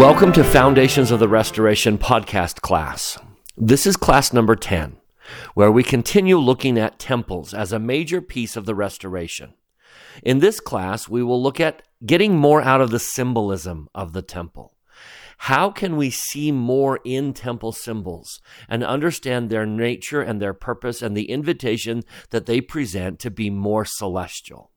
Welcome to Foundations of the Restoration podcast class. This is class number 10, where we continue looking at temples as a major piece of the restoration. In this class, we will look at getting more out of the symbolism of the temple. How can we see more in temple symbols and understand their nature and their purpose and the invitation that they present to be more celestial?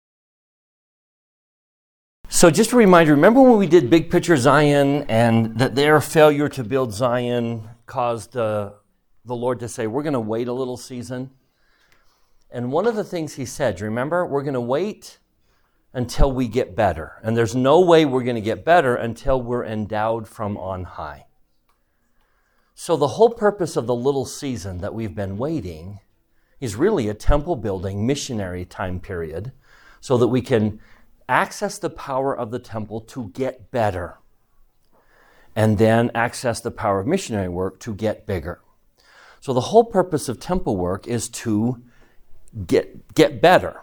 So, just a reminder remember when we did Big Picture Zion and that their failure to build Zion caused uh, the Lord to say, We're going to wait a little season? And one of the things he said, remember, we're going to wait until we get better. And there's no way we're going to get better until we're endowed from on high. So, the whole purpose of the little season that we've been waiting is really a temple building missionary time period so that we can access the power of the temple to get better, and then access the power of missionary work to get bigger. So the whole purpose of temple work is to get, get better.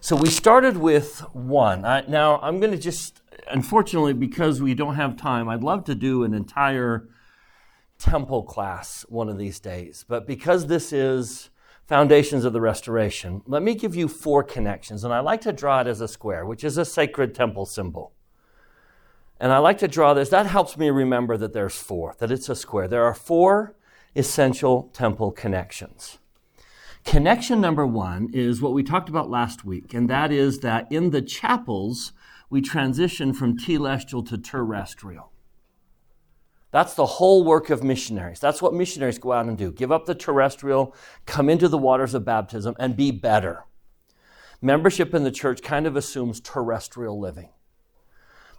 So we started with one. I, now I'm going to just, unfortunately, because we don't have time, I'd love to do an entire temple class one of these days. But because this is foundations of the restoration, let me give you four connections. And I like to draw it as a square, which is a sacred temple symbol. And I like to draw this. That helps me remember that there's four, that it's a square. There are four essential temple connections. Connection number one is what we talked about last week, and that is that in the chapels, we transition from telestial to terrestrial. That's the whole work of missionaries. That's what missionaries go out and do give up the terrestrial, come into the waters of baptism, and be better. Membership in the church kind of assumes terrestrial living.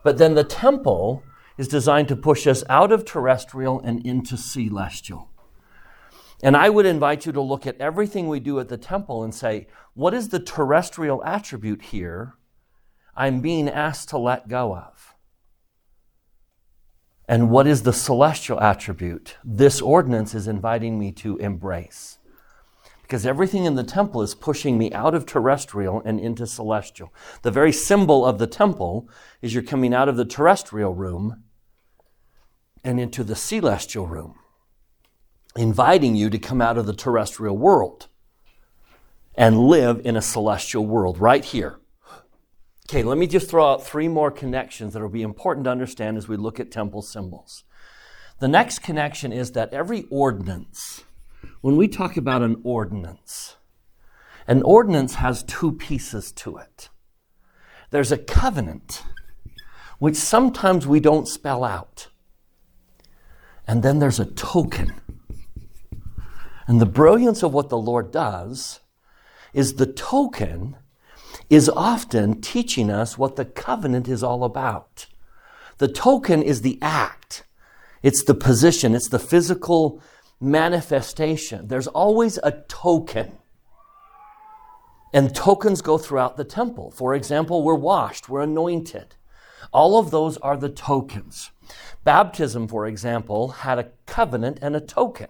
But then the temple is designed to push us out of terrestrial and into celestial. And I would invite you to look at everything we do at the temple and say, what is the terrestrial attribute here I'm being asked to let go of? And what is the celestial attribute this ordinance is inviting me to embrace? Because everything in the temple is pushing me out of terrestrial and into celestial. The very symbol of the temple is you're coming out of the terrestrial room and into the celestial room, inviting you to come out of the terrestrial world and live in a celestial world right here. Okay, let me just throw out three more connections that will be important to understand as we look at temple symbols. The next connection is that every ordinance, when we talk about an ordinance, an ordinance has two pieces to it. There's a covenant, which sometimes we don't spell out. And then there's a token. And the brilliance of what the Lord does is the token is often teaching us what the covenant is all about. The token is the act, it's the position, it's the physical manifestation. There's always a token. And tokens go throughout the temple. For example, we're washed, we're anointed. All of those are the tokens. Baptism, for example, had a covenant and a token.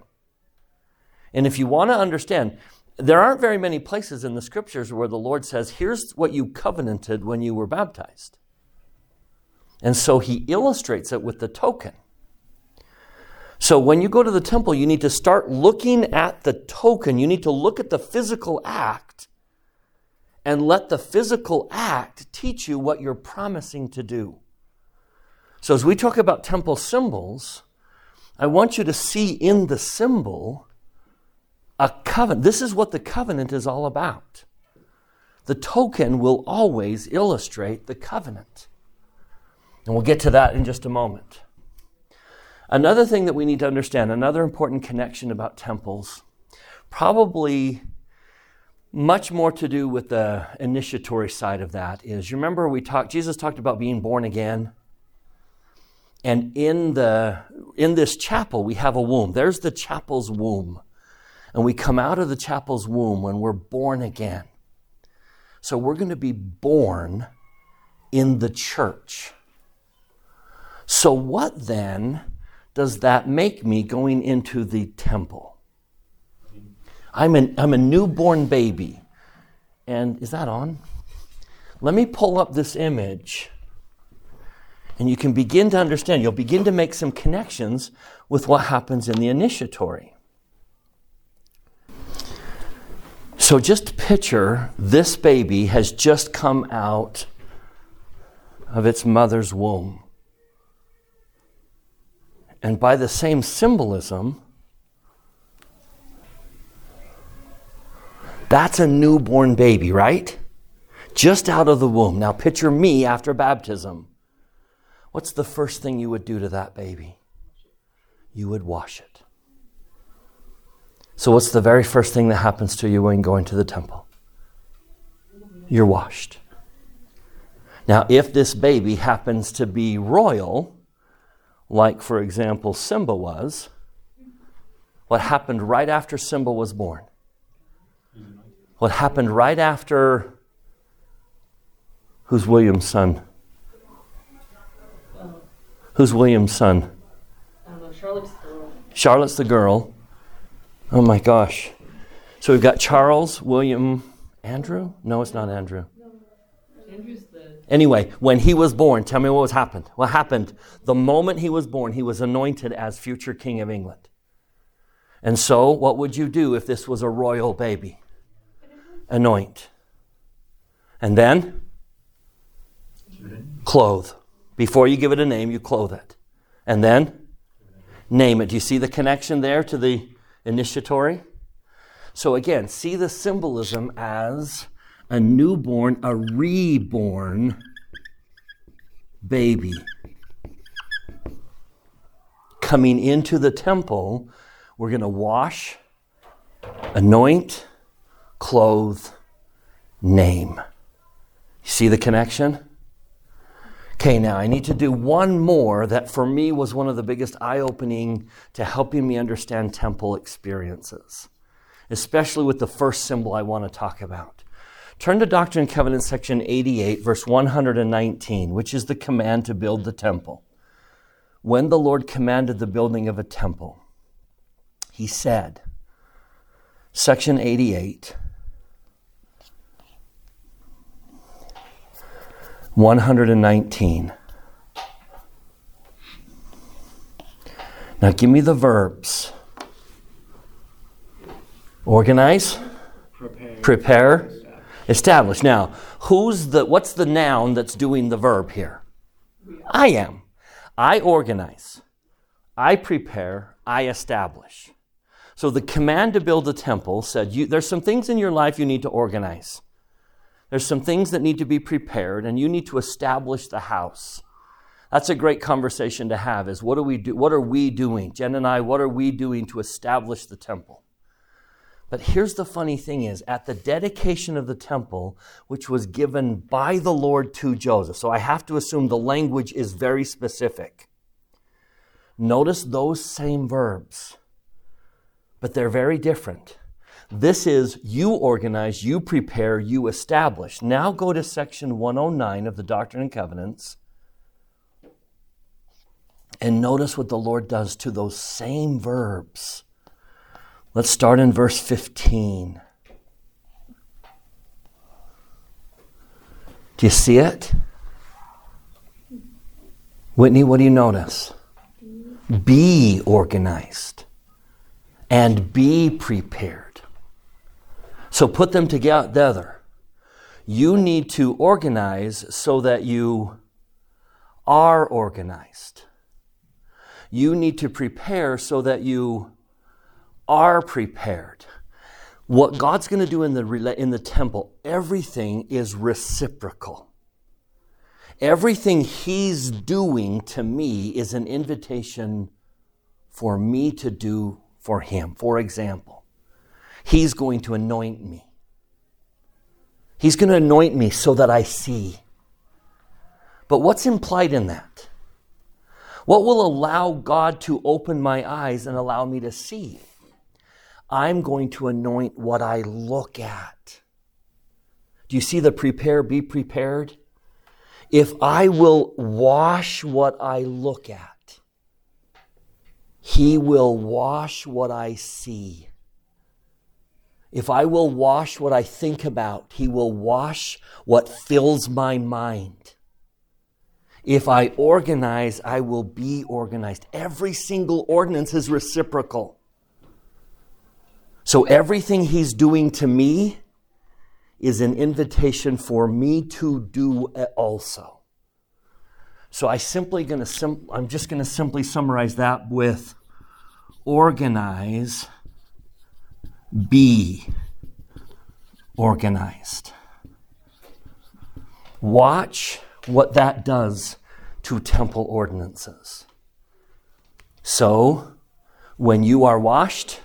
And if you want to understand, there aren't very many places in the scriptures where the Lord says, here's what you covenanted when you were baptized. And so he illustrates it with the token. So when you go to the temple, you need to start looking at the token. You need to look at the physical act and let the physical act teach you what you're promising to do. So as we talk about temple symbols, I want you to see in the symbol a covenant. This is what the covenant is all about. The token will always illustrate the covenant. And we'll get to that in just a moment. Another thing that we need to understand, another important connection about temples, probably much more to do with the initiatory side of that is you remember we talked Jesus talked about being born again. And in the in this chapel we have a womb. There's the chapel's womb and we come out of the chapel's womb when we're born again. So we're going to be born in the church. So, what then does that make me going into the temple? I'm, an, I'm a newborn baby. And is that on? Let me pull up this image. And you can begin to understand, you'll begin to make some connections with what happens in the initiatory. So just picture this baby has just come out of its mother's womb. And by the same symbolism, that's a newborn baby, right? Just out of the womb. Now picture me after baptism. What's the first thing you would do to that baby? You would wash it. So, what's the very first thing that happens to you when you go into the temple? You're washed. Now, if this baby happens to be royal, like, for example, Simba was, what happened right after Simba was born? What happened right after. Who's William's son? Who's William's son? Know. Charlotte's the girl. Charlotte's the girl. Oh my gosh. So we've got Charles, William, Andrew? No, it's not Andrew. Anyway, when he was born, tell me what was happened. What happened? The moment he was born, he was anointed as future king of England. And so, what would you do if this was a royal baby? Anoint. And then clothe. Before you give it a name, you clothe it. And then name it. Do you see the connection there to the initiatory? So again, see the symbolism as a newborn, a reborn baby coming into the temple. We're going to wash, anoint, clothe, name. You see the connection? Okay, now I need to do one more that for me was one of the biggest eye opening to helping me understand temple experiences, especially with the first symbol I want to talk about. Turn to Doctrine and Covenants, section 88, verse 119, which is the command to build the temple. When the Lord commanded the building of a temple, he said, section 88, 119. Now give me the verbs. Organize, Prepare. prepare, establish. Now, who's the what's the noun that's doing the verb here? I am. I organize. I prepare, I establish. So the command to build a temple said you, there's some things in your life you need to organize. There's some things that need to be prepared, and you need to establish the house. That's a great conversation to have. Is what do we do? What are we doing, Jen and I? What are we doing to establish the temple? But here's the funny thing: is at the dedication of the temple, which was given by the Lord to Joseph. So I have to assume the language is very specific. Notice those same verbs, but they're very different. This is you organize, you prepare, you establish. Now go to section 109 of the Doctrine and Covenants and notice what the Lord does to those same verbs. Let's start in verse 15. Do you see it? Whitney, what do you notice? Be organized and be prepared. So put them together. You need to organize so that you are organized. You need to prepare so that you are prepared. What God's going to do in the, in the temple, everything is reciprocal. Everything He's doing to me is an invitation for me to do for Him. For example, He's going to anoint me. He's going to anoint me so that I see. But what's implied in that? What will allow God to open my eyes and allow me to see? I'm going to anoint what I look at. Do you see the prepare, be prepared? If I will wash what I look at, He will wash what I see. If I will wash what I think about, He will wash what fills my mind. If I organize, I will be organized. Every single ordinance is reciprocal. So everything he's doing to me is an invitation for me to do also. So I simply going to sim- I'm just going to simply summarize that with organize be organized. Watch what that does to temple ordinances. So, when you are washed,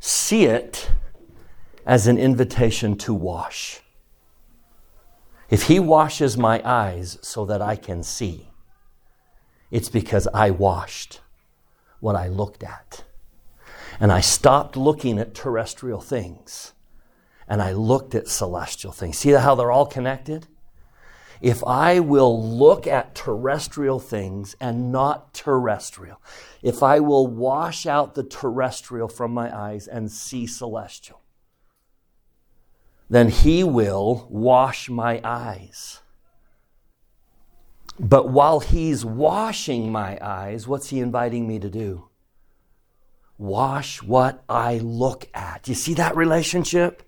see it as an invitation to wash. If He washes my eyes so that I can see, it's because I washed what I looked at. And I stopped looking at terrestrial things and I looked at celestial things. See how they're all connected? If I will look at terrestrial things and not terrestrial, if I will wash out the terrestrial from my eyes and see celestial, then He will wash my eyes. But while He's washing my eyes, what's He inviting me to do? Wash what I look at. You see that relationship?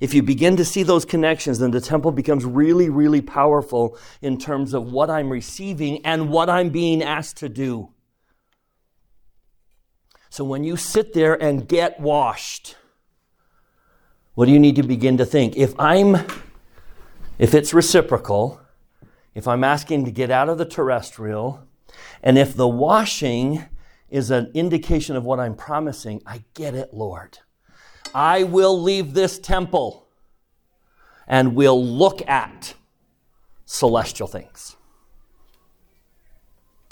If you begin to see those connections, then the temple becomes really, really powerful in terms of what I'm receiving and what I'm being asked to do. So when you sit there and get washed, what do you need to begin to think? If I'm, if it's reciprocal, if I'm asking to get out of the terrestrial, and if the washing is an indication of what I'm promising. I get it, Lord. I will leave this temple and will look at celestial things.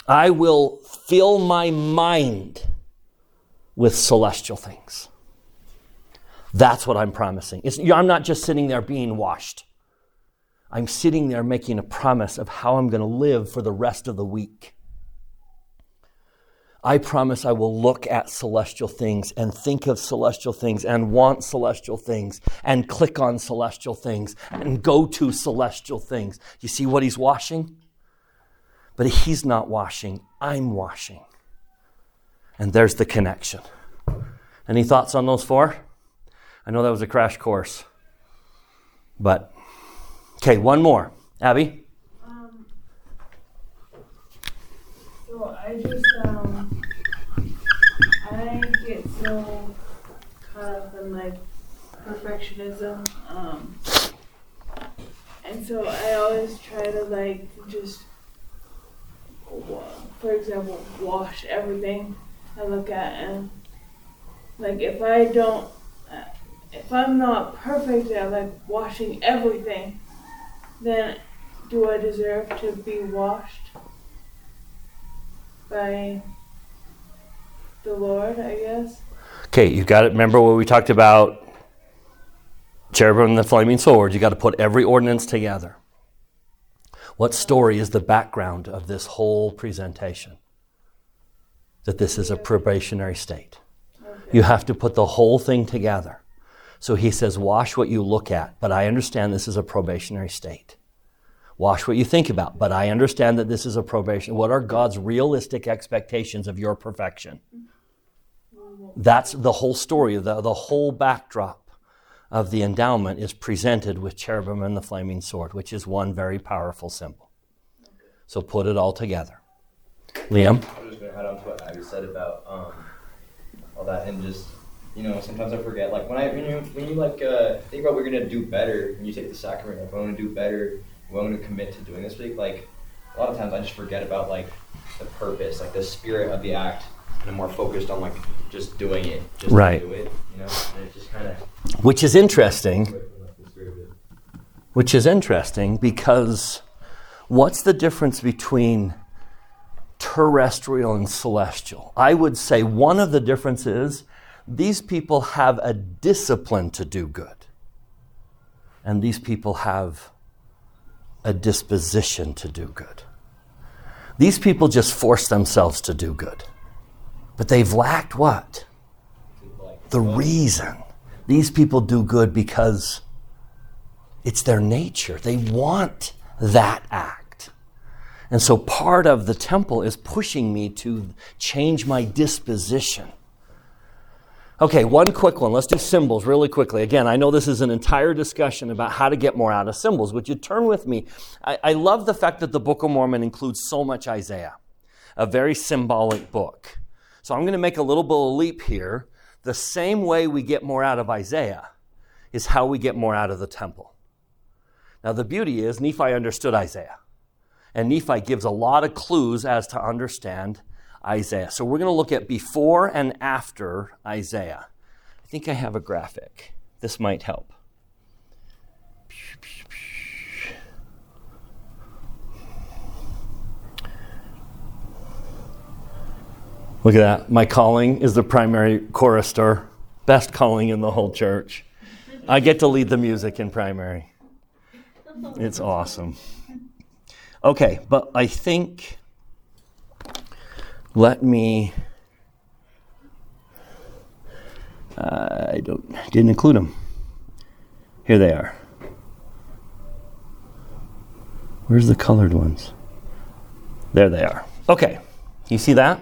I will fill my mind with celestial things. That's what I'm promising. It's, I'm not just sitting there being washed. I'm sitting there making a promise of how I'm going to live for the rest of the week. I promise I will look at celestial things and think of celestial things and want celestial things and click on celestial things and go to celestial things. You see what he's washing? But he's not washing, I'm washing. And there's the connection. Any thoughts on those four? I know that was a crash course. But, okay, one more. Abby? Um, so I just, I get so caught up in like perfectionism. Um, and so I always try to like just, for example, wash everything I look at. And like if I don't, uh, if I'm not perfect at like washing everything, then do I deserve to be washed by the Lord, I guess. Okay, you got it. Remember what we talked about cherubim and the flaming sword. You got to put every ordinance together. What story is the background of this whole presentation? That this is a probationary state. Okay. You have to put the whole thing together. So he says, wash what you look at, but I understand this is a probationary state. Wash what you think about, but I understand that this is a probation. What are God's realistic expectations of your perfection? Mm-hmm. That's the whole story, the, the whole backdrop of the endowment is presented with cherubim and the flaming sword, which is one very powerful symbol. So put it all together. Liam? I'm just going to add on to what Abby said about um, all that and just, you know, sometimes I forget. Like when I, when you, when you like uh, think about going to do better, when you take the sacrament, like, I want to do better, what I'm to commit to doing this week, like a lot of times I just forget about like the purpose, like the spirit of the act and I'm more focused on like just doing it, just right. do it, you know. And it just kind of which is interesting. Which is interesting because what's the difference between terrestrial and celestial? I would say one of the differences these people have a discipline to do good, and these people have a disposition to do good. These people just force themselves to do good. But they've lacked what? The reason. These people do good because it's their nature. They want that act. And so part of the temple is pushing me to change my disposition. Okay, one quick one. Let's do symbols really quickly. Again, I know this is an entire discussion about how to get more out of symbols. Would you turn with me? I, I love the fact that the Book of Mormon includes so much Isaiah, a very symbolic book. So I'm going to make a little bit of leap here. The same way we get more out of Isaiah is how we get more out of the temple. Now, the beauty is Nephi understood Isaiah, and Nephi gives a lot of clues as to understand Isaiah. So we're going to look at before and after Isaiah. I think I have a graphic. This might help. Look at that. My calling is the primary chorister, best calling in the whole church. I get to lead the music in primary. It's awesome. Okay, but I think let me. Uh, I don't didn't include them. Here they are. Where's the colored ones? There they are. Okay, you see that?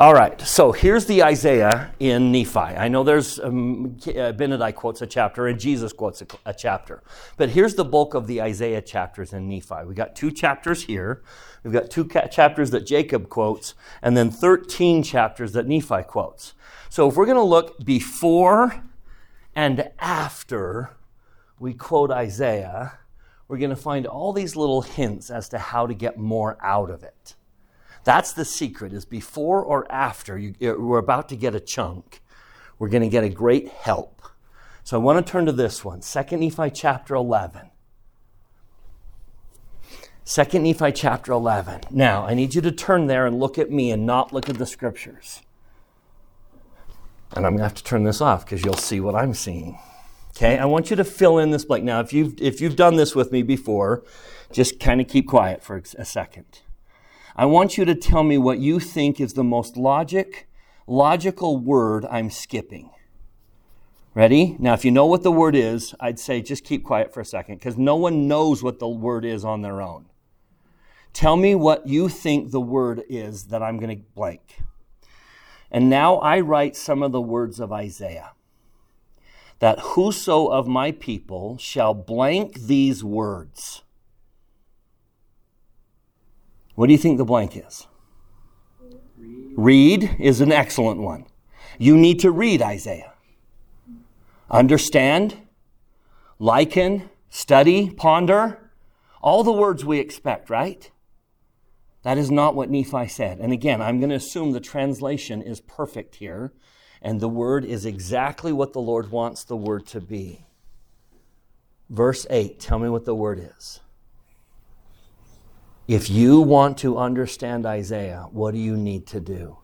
All right, so here's the Isaiah in Nephi. I know there's um, uh, Abinadi quotes a chapter and Jesus quotes a, a, chapter, but here's the bulk of the Isaiah chapters in Nephi. We got two chapters here. We've got two ca- chapters that Jacob quotes, and then 13 chapters that Nephi quotes. So if we're going to look before and after we quote Isaiah, we're going to find all these little hints as to how to get more out of it. That's the secret is before or after you, we're about to get a chunk, we're going to get a great help. So I want to turn to this one, 2 Nephi chapter 11. 2 Nephi chapter 11. Now, I need you to turn there and look at me and not look at the scriptures. And I'm going to have to turn this off because you'll see what I'm seeing. Okay, I want you to fill in this blank. Now, if you've, if you've done this with me before, just kind of keep quiet for a second. I want you to tell me what you think is the most logic, logical word I'm skipping. Ready? Now, if you know what the word is, I'd say just keep quiet for a second because no one knows what the word is on their own. Tell me what you think the word is that I'm going to blank. And now I write some of the words of Isaiah that whoso of my people shall blank these words what do you think the blank is? Read. is an excellent one. You need to read Isaiah. Understand, liken, study, ponder, all the words we expect, right? That is not what Nephi said. And again, I'm going to assume the translation is perfect here, and the word is exactly what the Lord wants the word to be. Verse 8, tell me what the word is. If you want to understand Isaiah, what do you need to do?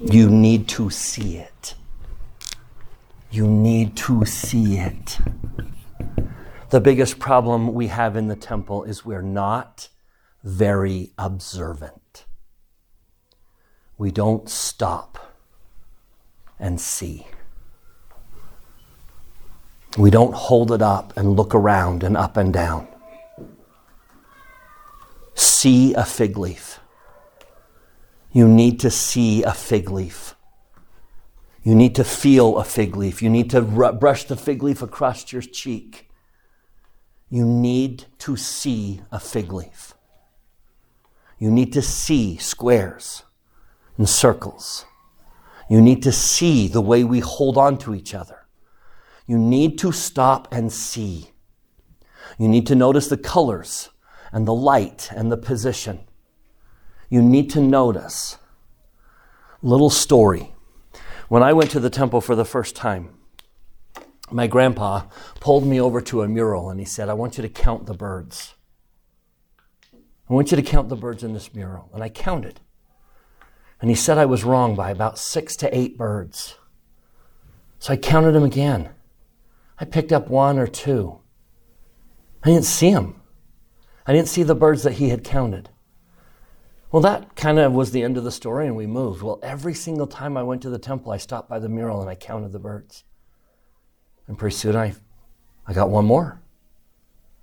You need to see it. You need to see it. The biggest problem we have in the temple is we're not very observant. We don't stop and see. We don't hold it up and look around and up and down. See a fig leaf. You need to see a fig leaf. You need to feel a fig leaf. You need to r- brush the fig leaf across your cheek. You need to see a fig leaf. You need to see squares and circles. You need to see the way we hold on to each other. You need to stop and see. You need to notice the colors and the light and the position. You need to notice. Little story. When I went to the temple for the first time, my grandpa pulled me over to a mural and he said, I want you to count the birds. I want you to count the birds in this mural. And I counted. And he said I was wrong by about six to eight birds. So I counted them again. I picked up one or two. I didn't see them. I didn't see the birds that he had counted. Well, that kind of was the end of the story, and we moved. Well, every single time I went to the temple, I stopped by the mural and I counted the birds. And pretty soon I, I got one more.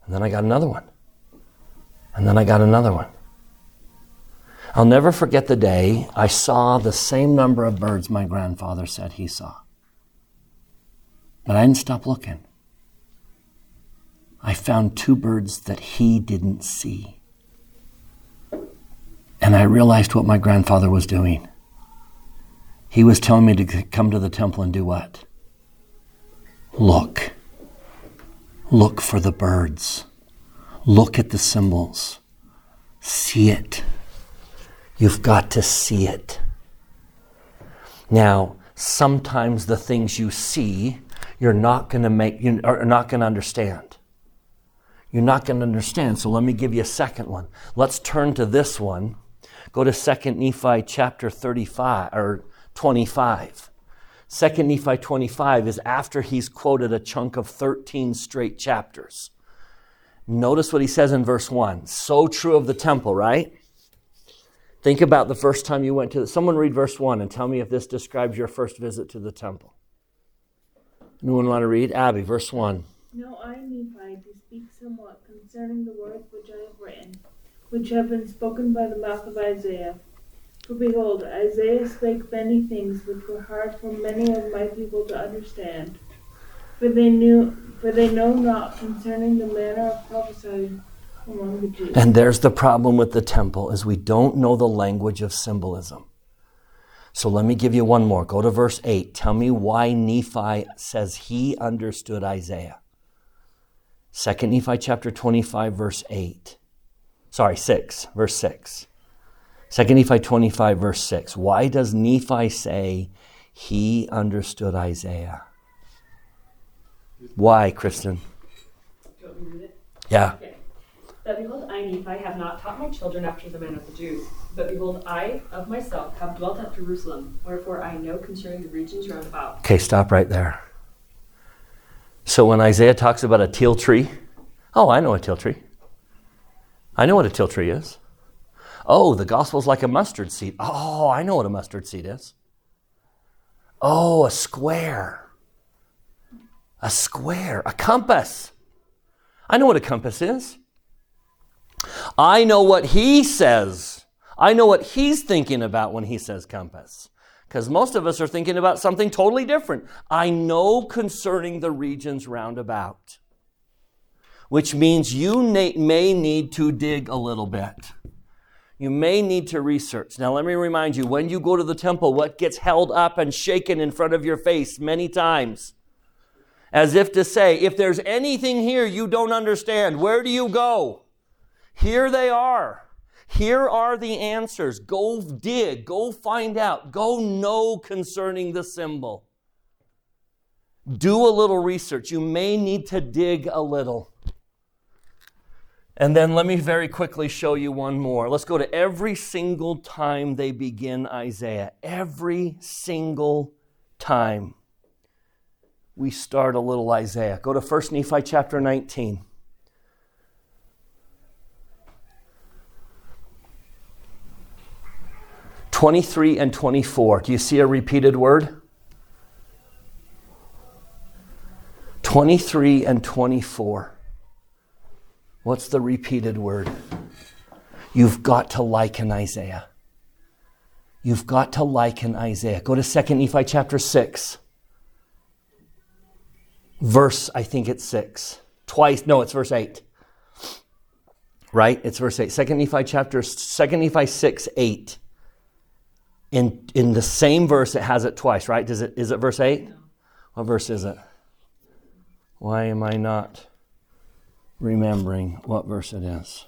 And then I got another one. And then I got another one. I'll never forget the day I saw the same number of birds my grandfather said he saw. But I didn't stop looking. I found two birds that he didn't see. And I realized what my grandfather was doing. He was telling me to come to the temple and do what? Look. Look for the birds. Look at the symbols. See it. You've got to see it. Now, sometimes the things you see, you're not going to make, you are not going to understand. You're not going to understand. So let me give you a second one. Let's turn to this one. Go to 2 Nephi chapter 35 or 25. 2 Nephi 25 is after he's quoted a chunk of 13 straight chapters. Notice what he says in verse 1. So true of the temple, right? Think about the first time you went to the, someone read verse 1 and tell me if this describes your first visit to the temple. Anyone want to read? Abby, verse 1. Now I, Nephi, to speak somewhat concerning the words which I have written, which have been spoken by the mouth of Isaiah. For behold, Isaiah spake many things which were hard for many of my people to understand. For they knew for they know not concerning the manner of prophesying among the Jews. And there's the problem with the temple is we don't know the language of symbolism. So let me give you one more. Go to verse 8. Tell me why Nephi says he understood Isaiah. 2 Nephi chapter 25 verse 8. Sorry, 6, verse 6. 2 Nephi 25 verse 6. Why does Nephi say he understood Isaiah? Why, Kristen? Do you want me to read it? Yeah. But behold, I, Nephi, have not taught my children after the manner of the Jews. But behold, I of myself have dwelt at Jerusalem, wherefore I know concerning the regions round about. Okay, stop right there. So when Isaiah talks about a teil tree, oh, I know a teil tree. I know what a teil tree is. Oh, the gospel's like a mustard seed. Oh, I know what a mustard seed is. Oh, a square. A square, a compass. I know what a compass is. I know what he says. I know what he's thinking about when he says compass. Because most of us are thinking about something totally different. I know concerning the regions round about, which means you may need to dig a little bit. You may need to research. Now, let me remind you when you go to the temple, what gets held up and shaken in front of your face many times? As if to say, if there's anything here you don't understand, where do you go? Here they are. Here are the answers. Go dig, go find out, go know concerning the symbol. Do a little research. You may need to dig a little. And then let me very quickly show you one more. Let's go to every single time they begin Isaiah. Every single time we start a little Isaiah. Go to 1 Nephi chapter 19. Twenty-three and twenty-four. Do you see a repeated word? Twenty-three and twenty-four. What's the repeated word? You've got to liken Isaiah. You've got to liken Isaiah. Go to 2 Nephi chapter 6. Verse, I think it's 6. Twice, no, it's verse 8. Right? It's verse 8. 2 Nephi chapter, 2 Nephi 6, 8. In, in the same verse, it has it twice, right? Does it, is it verse 8? What verse is it? Why am I not? remembering what verse it is.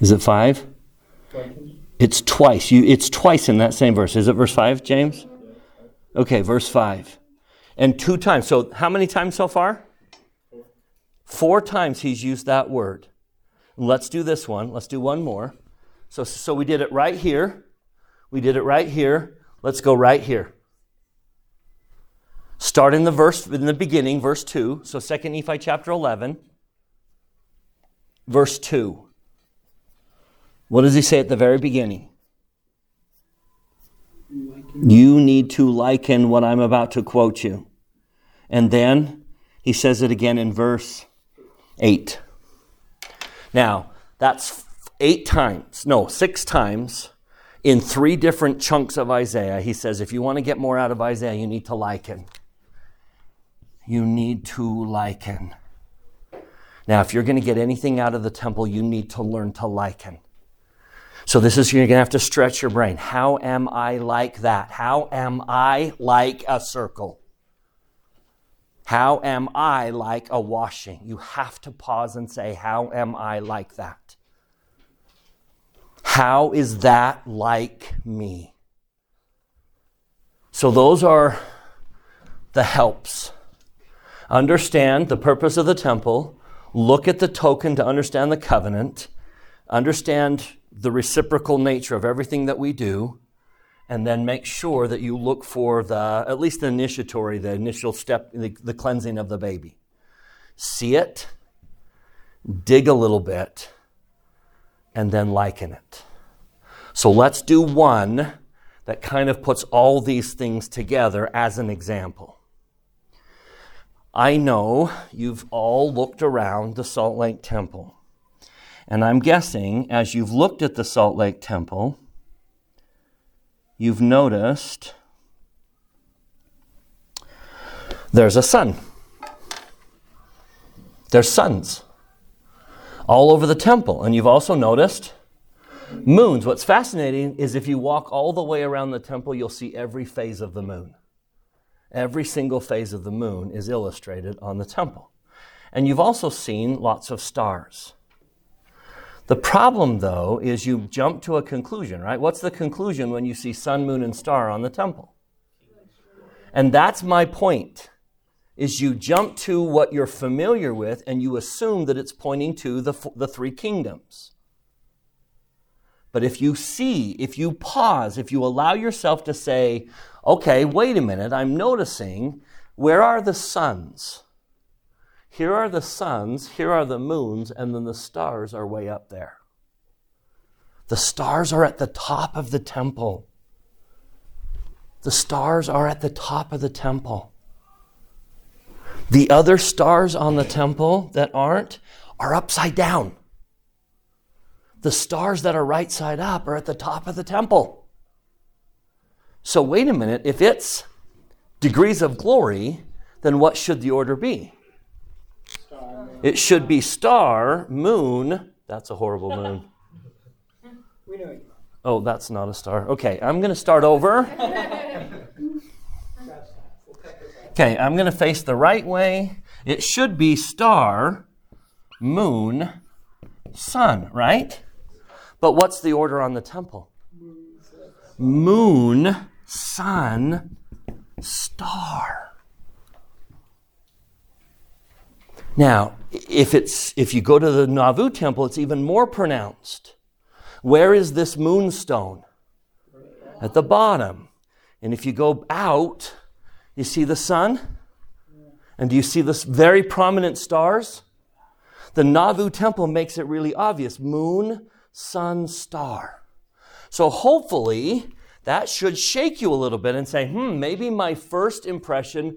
Is it five? It's twice. You, it's twice in that same verse. Is it verse five, James? Okay, verse five, and two times. So, how many times so far? Four times he's used that word. Let's do this one. Let's do one more. So, so we did it right here. We did it right here. Let's go right here. Start in the verse in the beginning, verse 2. So 2 Nephi chapter 11. verse 2. What does he say at the very beginning? You need to liken what I'm about to quote you. And then he says it again in verse 8. Now, that's eight times, no, six times in three different chunks of Isaiah. He says, if you want to get more out of Isaiah, you need to liken. You need to liken. Now, if you're going to get anything out of the temple, you need to learn to liken. So this is, you're going to have to stretch your brain. How am I like that? How am I like a circle? How am I like a washing? You have to pause and say, How am I like that? How is that like me? So those are the helps. Understand the purpose of the temple, look at the token to understand the covenant, understand the reciprocal nature of everything that we do, and then make sure that you look for the at least the initiatory, the initial step, the, the cleansing of the baby. See it, dig a little bit, and then liken it. So let's do one that kind of puts all these things together as an example. I know you've all looked around the Salt Lake Temple. And I'm guessing as you've looked at the Salt Lake Temple, you've noticed there's a sun. There's suns all over the temple. And you've also noticed moons. What's fascinating is if you walk all the way around the temple, you'll see every phase of the moon. Every single phase of the moon is illustrated on the temple. And you've also seen lots of stars. The problem, though, is you jump to a conclusion, right? What's the conclusion when you see sun, moon, and star on the temple? And that's my point. Is you jump to what you're familiar with and you assume that it's pointing to the, the three kingdoms. But if you see, if you pause, if you allow yourself to say, okay, wait a minute, I'm noticing where are the suns? Here are the suns, here are the moons, and then the stars are way up there. The stars are at the top of the temple. The stars are at the top of the temple. The other stars on the temple that aren't are upside down. The stars that are right side up are at the top of the temple. So, wait a minute, if it's degrees of glory, then what should the order be? It should be star, moon. That's a horrible moon. Oh, that's not a star. Okay, I'm going to start over. Okay, I'm going to face the right way. It should be star, moon, sun, right? But what's the order on the temple? Moon, sun, star. Now, if it's if you go to the Nauvoo temple, it's even more pronounced. Where is this moonstone? At the bottom. And if you go out, you see the sun? And do you see the very prominent stars? The Nauvoo temple makes it really obvious moon, sun, star. So hopefully that should shake you a little bit and say, hmm, maybe my first impression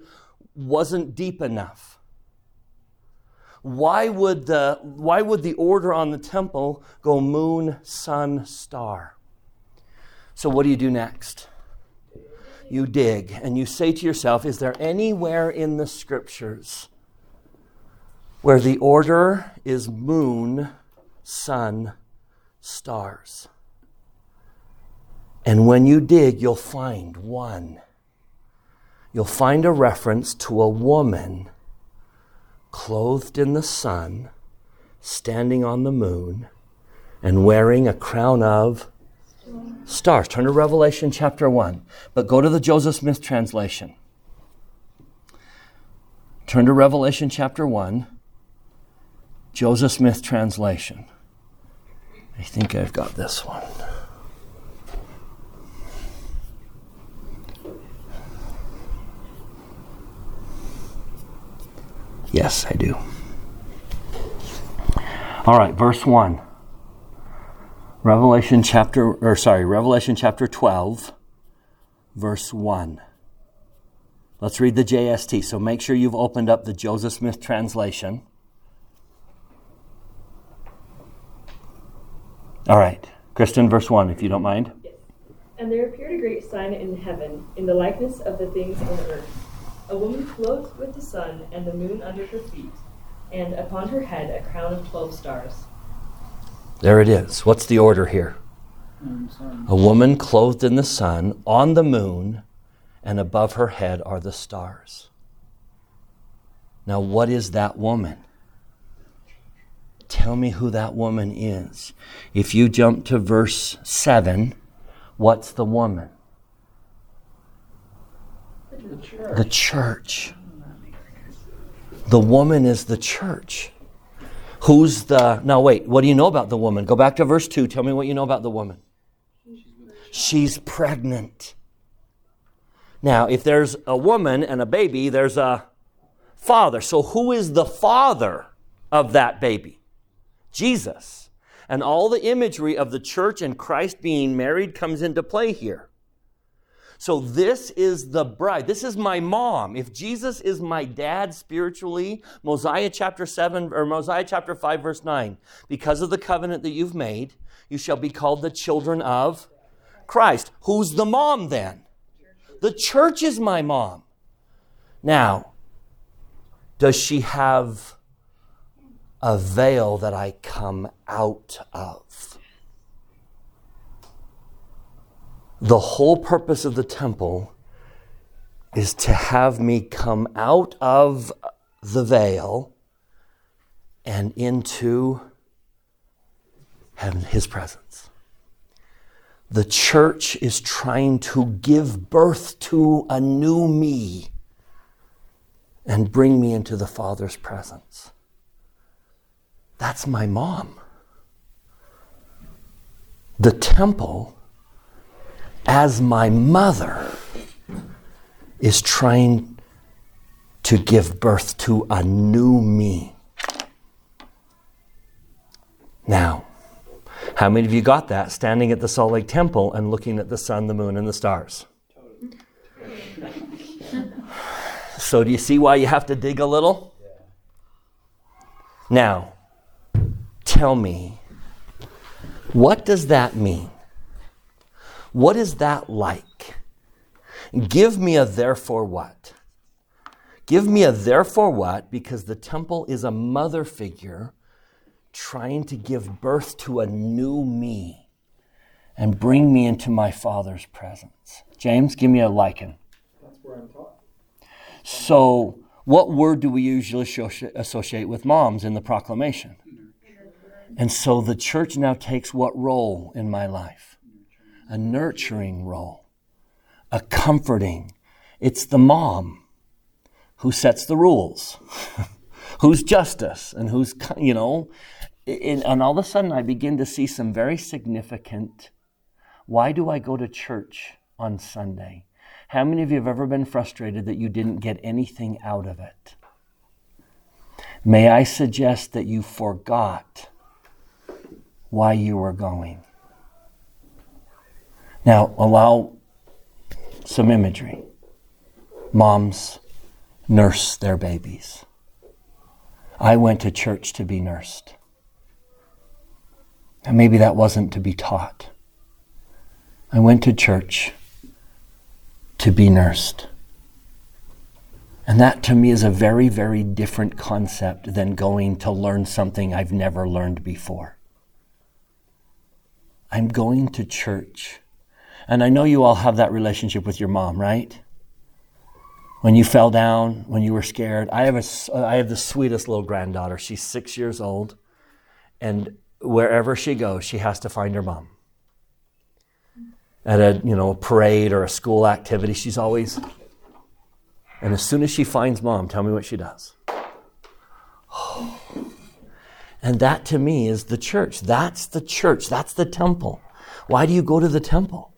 wasn't deep enough. Why would the, why would the order on the temple go moon, sun, star? So what do you do next? you dig and you say to yourself, is there anywhere in the scriptures where the order is moon, sun, stars? And when you dig, you'll find one. You'll find a reference to a woman clothed in the sun, standing on the moon, and wearing a crown of stars. Turn to Revelation chapter 1, but go to the Joseph Smith translation. Turn to Revelation chapter 1, Joseph Smith translation. I think I've got this one. Yes, I do. All right, verse 1. Revelation chapter, or sorry, Revelation chapter 12, verse 1. Let's read the JST. So make sure you've opened up the Joseph Smith translation. All right, Kristen, verse 1, if you don't mind. And there appeared a great sign in heaven, in the likeness of the things on earth. A woman clothed with the sun and the moon under her feet, and upon her head a crown of twelve stars. There it is. What's the order here? A woman clothed in the sun, on the moon, and above her head are the stars. Now, what is that woman? Tell me who that woman is. If you jump to verse 7, what's the woman? The church. The woman is the church. Who's the. Now, wait, what do you know about the woman? Go back to verse 2. Tell me what you know about the woman. She's pregnant. Now, if there's a woman and a baby, there's a father. So, who is the father of that baby? Jesus. And all the imagery of the church and Christ being married comes into play here. So, this is the bride. This is my mom. If Jesus is my dad spiritually, Mosiah chapter 7 or Mosiah chapter 5, verse 9, because of the covenant that you've made, you shall be called the children of Christ. Who's the mom then? The church is my mom. Now, does she have a veil that I come out of? The whole purpose of the temple is to have me come out of the veil and into heaven, his presence. The church is trying to give birth to a new me and bring me into the Father's presence. That's my mom. The temple, as my mother, is trying to give birth to a new me. Now, how many of you got that standing at the Salt Lake Temple and looking at the sun, the moon, and the stars? So, do you see why you have to dig a little? Now, tell me, what does that mean? What is that like? Give me a therefore what? Give me a therefore what because the temple is a mother figure trying to give birth to a new me and bring me into my Father's presence. James, give me a liken. That's where I'm taught. So, what word do we usually associate with moms in the proclamation? And so the church now takes what role in my life? A nurturing role, a comforting. It's the mom who sets the rules, who's justice, and who's, you know, and, all of a sudden I begin to see some very significant. Why do I go to church on Sunday? How many of you have ever been frustrated that you didn't get anything out of it? May I suggest that you forgot why you were going? Now, allow some imagery. Moms nurse their babies. I went to church to be nursed. And maybe that wasn't to be taught. I went to church to be nursed. And that to me is a very, very different concept than going to learn something I've never learned before. I'm going to church. And I know you all have that relationship with your mom, right? When you fell down, when you were scared. I have, a I have the sweetest little granddaughter. She's six years old. And wherever she goes, she has to find her mom. At a you know parade or a school activity, she's always. And as soon as she finds mom, tell me what she does. And that to me is the church. That's the church. That's the temple. Why do you go to the temple?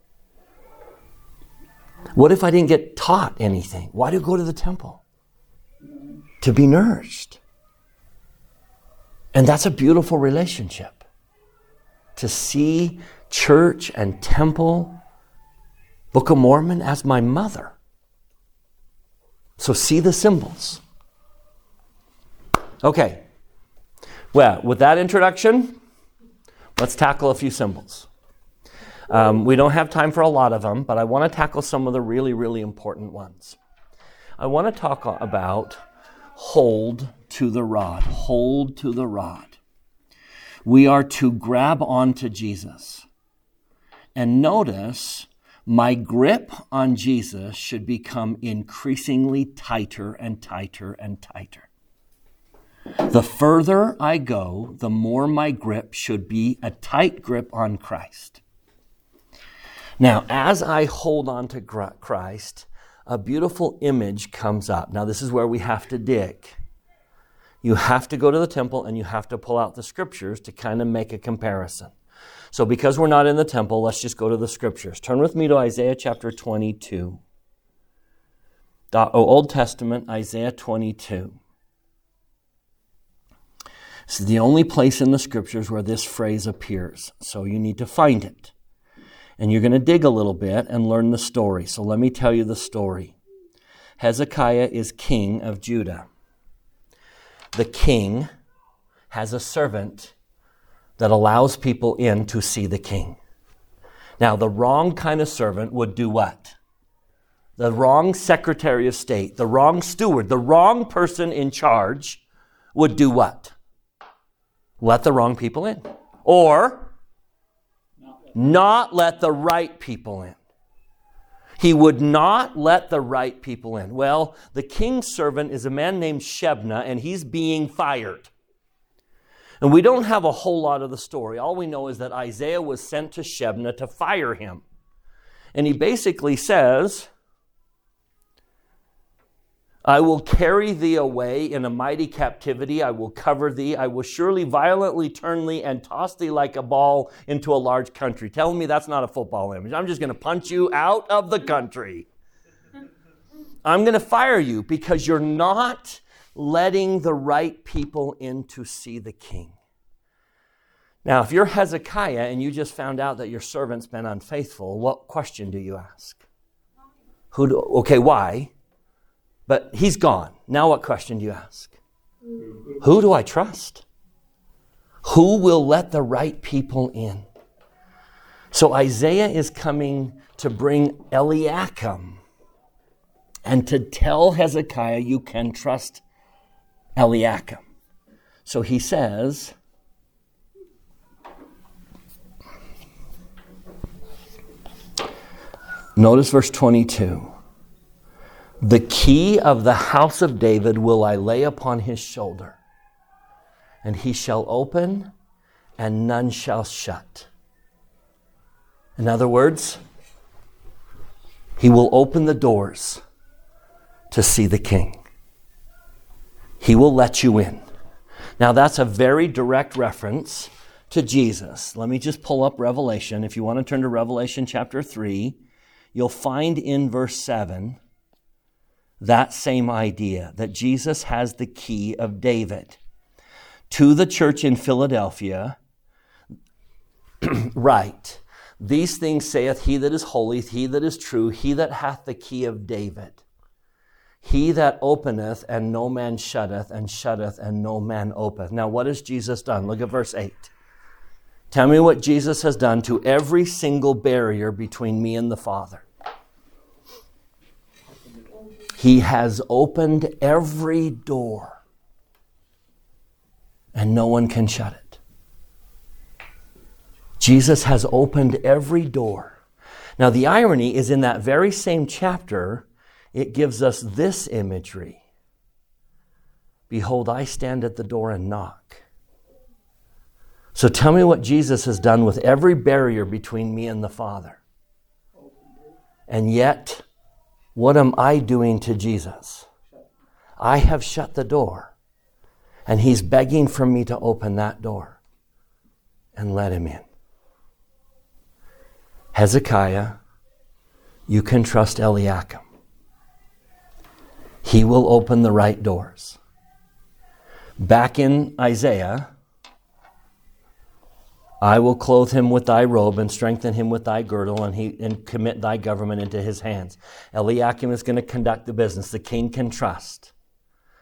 What if I didn't get taught anything? Why do you go to the temple? To be nourished. And that's a beautiful relationship. To see church and temple, Book of Mormon as my mother. So see the symbols. Okay. Well, with that introduction, let's tackle a few symbols. Um, we don't have time for a lot of them, but I want to tackle some of the really, really important ones. I want to talk about hold to the rod. Hold to the rod. We are to grab onto Jesus. And notice my grip on Jesus should become increasingly tighter and tighter and tighter. The further I go, the more my grip should be a tight grip on Christ. Now, as I hold on to Christ, a beautiful image comes up. Now, this is where we have to dig. You have to go to the temple and you have to pull out the scriptures to kind of make a comparison. So, because we're not in the temple, let's just go to the scriptures. Turn with me to Isaiah chapter 22. Oh, Old Testament, Isaiah 22. This is the only place in the scriptures where this phrase appears, so you need to find it. And you're going to dig a little bit and learn the story. So let me tell you the story. Hezekiah is king of Judah. The king has a servant that allows people in to see the king. Now, the wrong kind of servant would do what? The wrong secretary of state, the wrong steward, the wrong person in charge would do what? Let the wrong people in. Or not let the right people in. He would not let the right people in. Well, the king's servant is a man named Shebna, and he's being fired. And we don't have a whole lot of the story. All we know is that Isaiah was sent to Shebna to fire him. And he basically says, I will carry thee away in a mighty captivity. I will cover thee. I will surely violently turn thee and toss thee like a ball into a large country. Tell me that's not a football image. I'm just going to punch you out of the country. I'm going to fire you because you're not letting the right people in to see the king. Now, if you're Hezekiah and you just found out that your servant's been unfaithful, what question do you ask? Who do, okay, why? But he's gone. Now, what question do you ask? Who do I trust? Who will let the right people in? So Isaiah is coming to bring Eliakim and to tell Hezekiah you can trust Eliakim. So he says, Notice verse 22. The key of the house of David will I lay upon his shoulder, and he shall open, and none shall shut. In other words, he will open the doors to see the king. He will let you in. Now, that's a very direct reference to Jesus. Let me just pull up Revelation. If you want to turn to Revelation chapter 3, you'll find in verse 7 that same idea that Jesus has the key of David. To the church in Philadelphia, write, These things saith he that is holy, he that is true, he that hath the key of David. He that openeth and no man shutteth, and shutteth and no man openeth. Now, what has Jesus done? Look at verse 8. Tell me what Jesus has done to every single barrier between me and the Father. He has opened every door, and no one can shut it. Jesus has opened every door. Now, the irony is in that very same chapter, it gives us this imagery Behold, I stand at the door and knock. So tell me what Jesus has done with every barrier between me and the Father. And yet, what am I doing to Jesus? I have shut the door, and He's begging for me to open that door and let Him in. Hezekiah, you can trust Eliakim. He will open the right doors. Back in Isaiah, I will clothe him with thy robe and strengthen him with thy girdle, and, he, and commit thy government into his hands. Eliakim is going to conduct the business. The king can trust.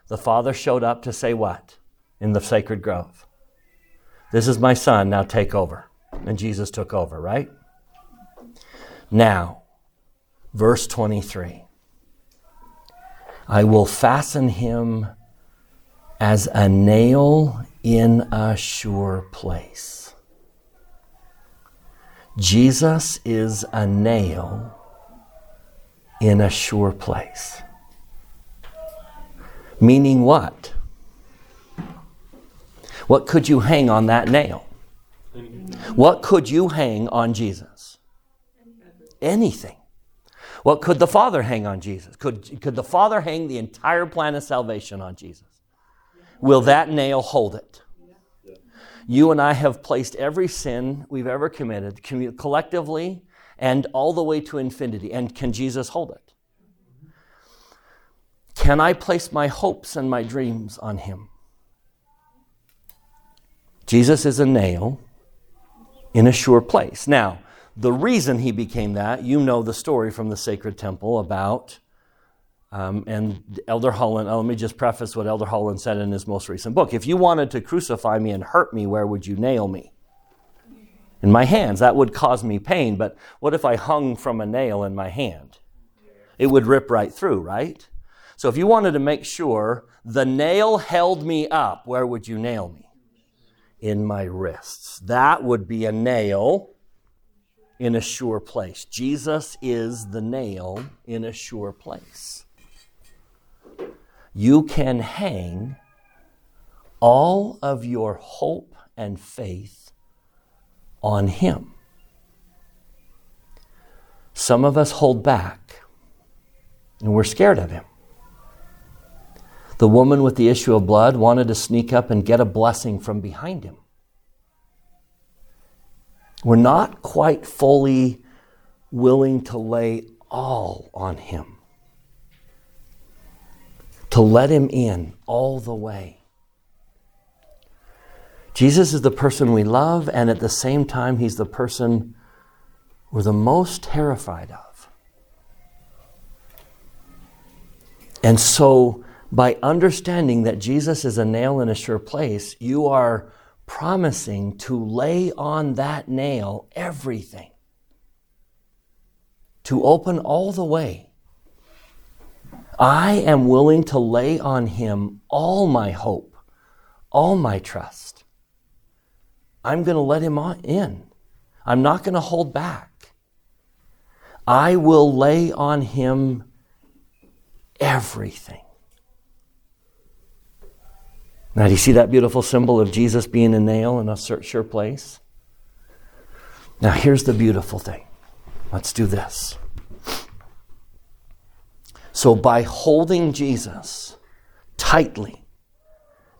The father showed up to say what? In the sacred grove. This is my son, now take over. And Jesus took over, right? Now, verse 23 I will fasten him as a nail in a sure place. Jesus is a nail in a sure place. Meaning what? What could you hang on that nail? What could you hang on Jesus? Anything. What could the Father hang on Jesus? Could, could the Father hang the entire plan of salvation on Jesus? Will that nail hold it? You and I have placed every sin we've ever committed collectively and all the way to infinity. And can Jesus hold it? Can I place my hopes and my dreams on Him? Jesus is a nail in a sure place. Now, the reason he became that, you know the story from the sacred temple about, um, and Elder Holland, oh, let me just preface what Elder Holland said in his most recent book. If you wanted to crucify me and hurt me, where would you nail me? In my hands. That would cause me pain, but what if I hung from a nail in my hand? It would rip right through, right? So if you wanted to make sure the nail held me up, where would you nail me? in my wrists. That would be a nail in a sure place. Jesus is the nail in a sure place. You can hang all of your hope and faith on Him. Some of us hold back and we're scared of Him. The woman with the issue of blood wanted to sneak up and get a blessing from behind him. We're not quite fully willing to lay all on him, to let him in all the way. Jesus is the person we love, and at the same time, he's the person we're the most terrified of. And so, by understanding that Jesus is a nail in a sure place, you are promising to lay on that nail everything, to open all the way. I am willing to lay on him all my hope, all my trust. I'm going to let him in. I'm not going to hold back. I will lay on him everything. Now, do you see that beautiful symbol of Jesus being a nail in a sure place? Now, here's the beautiful thing. Let's do this. So, by holding Jesus tightly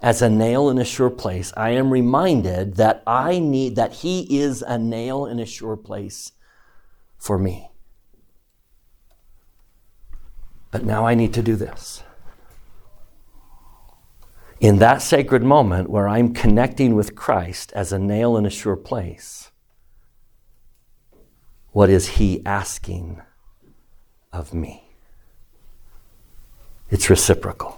as a nail in a sure place, I am reminded that I need, that He is a nail in a sure place for me. But now I need to do this in that sacred moment where I'm connecting with Christ as a nail in a sure place, what is He asking of me? It's reciprocal.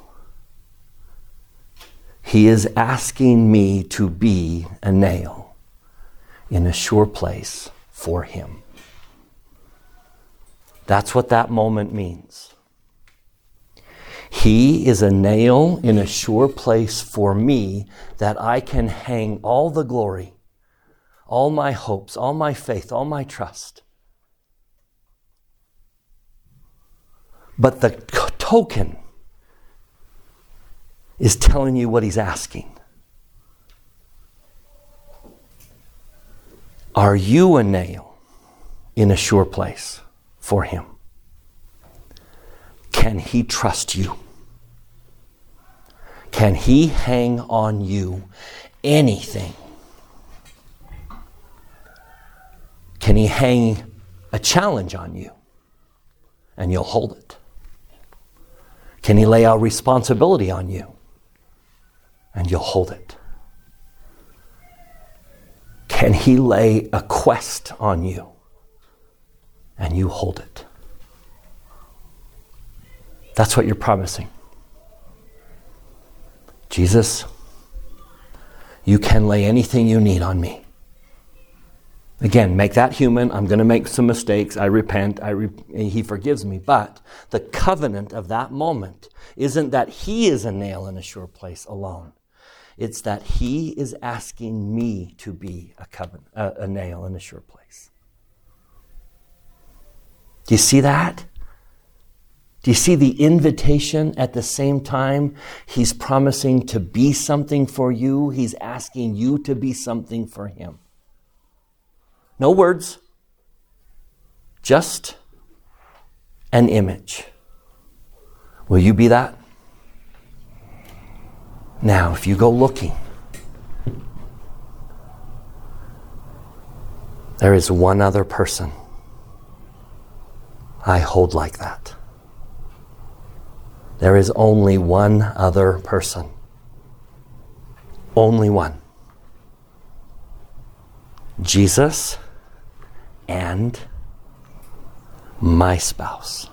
He is asking me to be a nail in a sure place for Him. That's what that moment means. He is a nail in a sure place for me that I can hang all the glory, all my hopes, all my faith, all my trust. But the token is telling you what he's asking. Are you a nail in a sure place for him? Can he trust you? Can he hang on you anything? Can he hang a challenge on you and you'll hold it? Can he lay out responsibility on you and you'll hold it? Can He lay a quest on you and you hold it? That's what you're promising. Jesus, you can lay anything you need on me. Again, make that human. I'm going to make some mistakes. I repent. I re- he forgives me. But the covenant of that moment isn't that he is a nail in a sure place alone. It's that he is asking me to be a a, a nail in a sure place. Do you see that? Do you see the invitation at the same time? He's promising to be something for you. He's asking you to be something for him. No words, just an image. Will you be that? Now, if you go looking, there is one other person I hold like that. There is only one other person. Only one. Jesus and my spouse.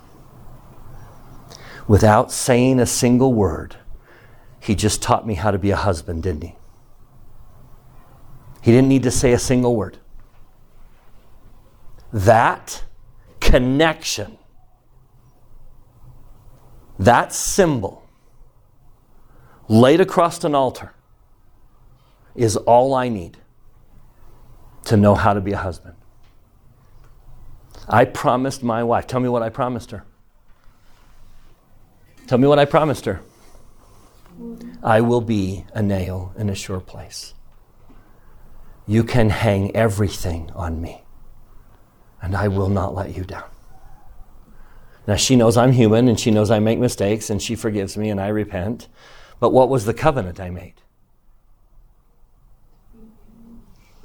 Without saying a single word, he just taught me how to be a husband, didn't he? He didn't need to say a single word. That connection, that symbol laid across an altar is all I need to know how to be a husband. I promised my wife. Tell me what I promised her. Tell me what I promised her. I will be a nail in a sure place. You can hang everything on me, and I will not let you down. Now, she knows I'm human, and she knows I make mistakes, and she forgives me, and I repent. But what was the covenant I made?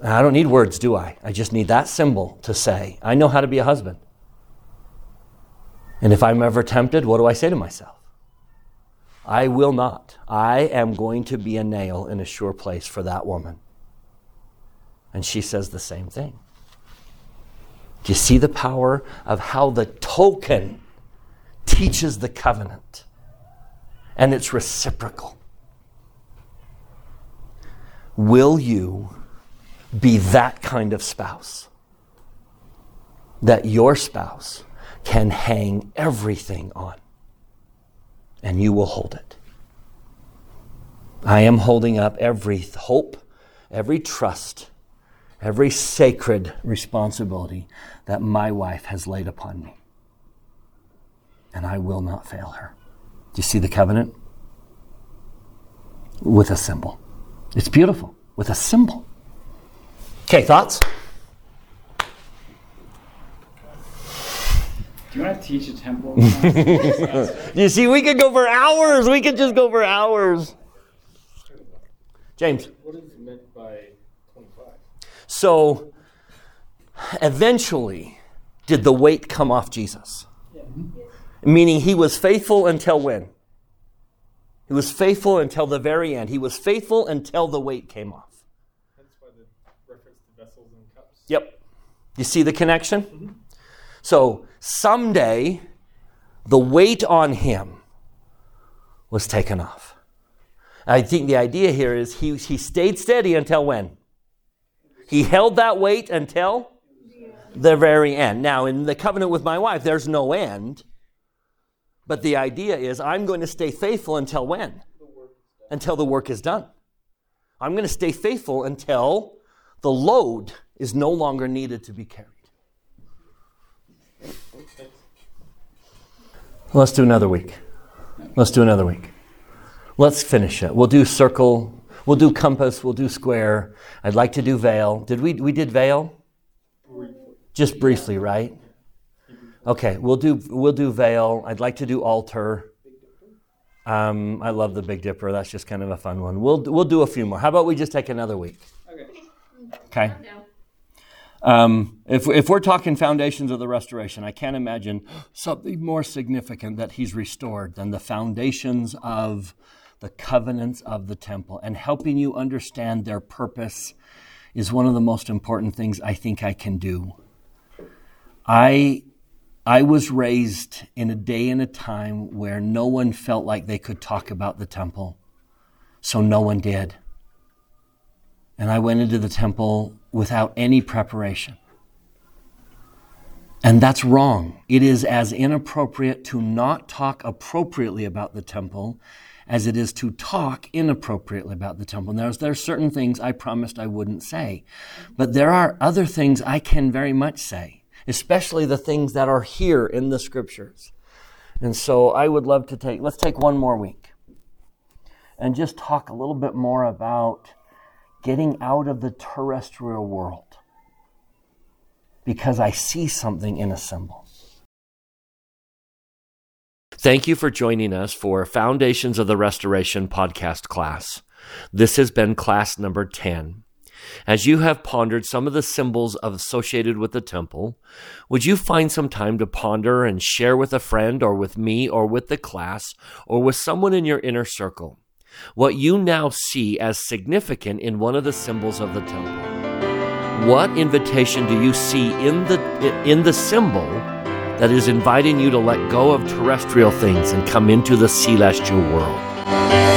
I don't need words, do I? I just need that symbol to say, I know how to be a husband. And if I'm ever tempted, what do I say to myself? I will not. I am going to be a nail in a sure place for that woman. And she says the same thing. Do you see the power of how the token teaches the covenant? And it's reciprocal. Will you be that kind of spouse. That your spouse can hang everything on and you will hold it. I am holding up every hope, every trust, every sacred responsibility that my wife has laid upon me. And I will not fail her. Do you see the covenant? With a symbol. It's beautiful, with a symbol. Okay, thoughts? Do you want to teach a temple? You see, we could go for hours. We could just go for hours. James. what is meant by 25? So, eventually, did the weight come off Jesus? Meaning he was faithful until when? He was faithful until the very end. He was faithful until the weight came off. That's why the reference to vessels and cups. Yep. You see the connection? Mm-hmm. So someday the weight on him was taken off. I think the idea here is he, he stayed steady until when? He held that weight until the very end. Now, in the covenant with my wife, there's no end. But the idea is I'm going to stay faithful until when? Until the work is done. I'm going to stay faithful until the load is no longer needed to be carried. Let's do another week. Let's do another week. Let's finish it. We'll do circle. We'll do compass. We'll do square. I'd like to do veil. Did we? We did veil. Just briefly, right? Okay. We'll do. We'll do veil. I'd like to do altar. Um, I love the Big Dipper. That's just kind of a fun one. We'll we'll do a few more. How about we just take another week? Okay. Okay. Um, if, if we're talking foundations of the restoration, I can't imagine something more significant that he's restored than the foundations of the covenants of the temple and helping you understand their purpose is one of the most important things I think I can do. I I was raised in a day and a time where no one felt like they could talk about the temple. So no one did. And I went into the temple without any preparation. And that's wrong. It is as inappropriate to not talk appropriately about the temple as it is to talk inappropriately about the temple. And there's, there are certain things I promised I wouldn't say. But there are other things I can very much say especially the things that are here in the scriptures. And so I would love to take, let's take one more week and just talk a little bit more about getting out of the terrestrial world because I see something in a symbol. Thank you for joining us for Foundations of the Restoration podcast class. This has been class number 10. As you have pondered some of the symbols associated with the temple, would you find some time to ponder and share with a friend or with me or with the class or with someone in your inner circle what you now see as significant in one of the symbols of the temple? What invitation do you see in the in the symbol that is inviting you to let go of terrestrial things and come into the celestial world?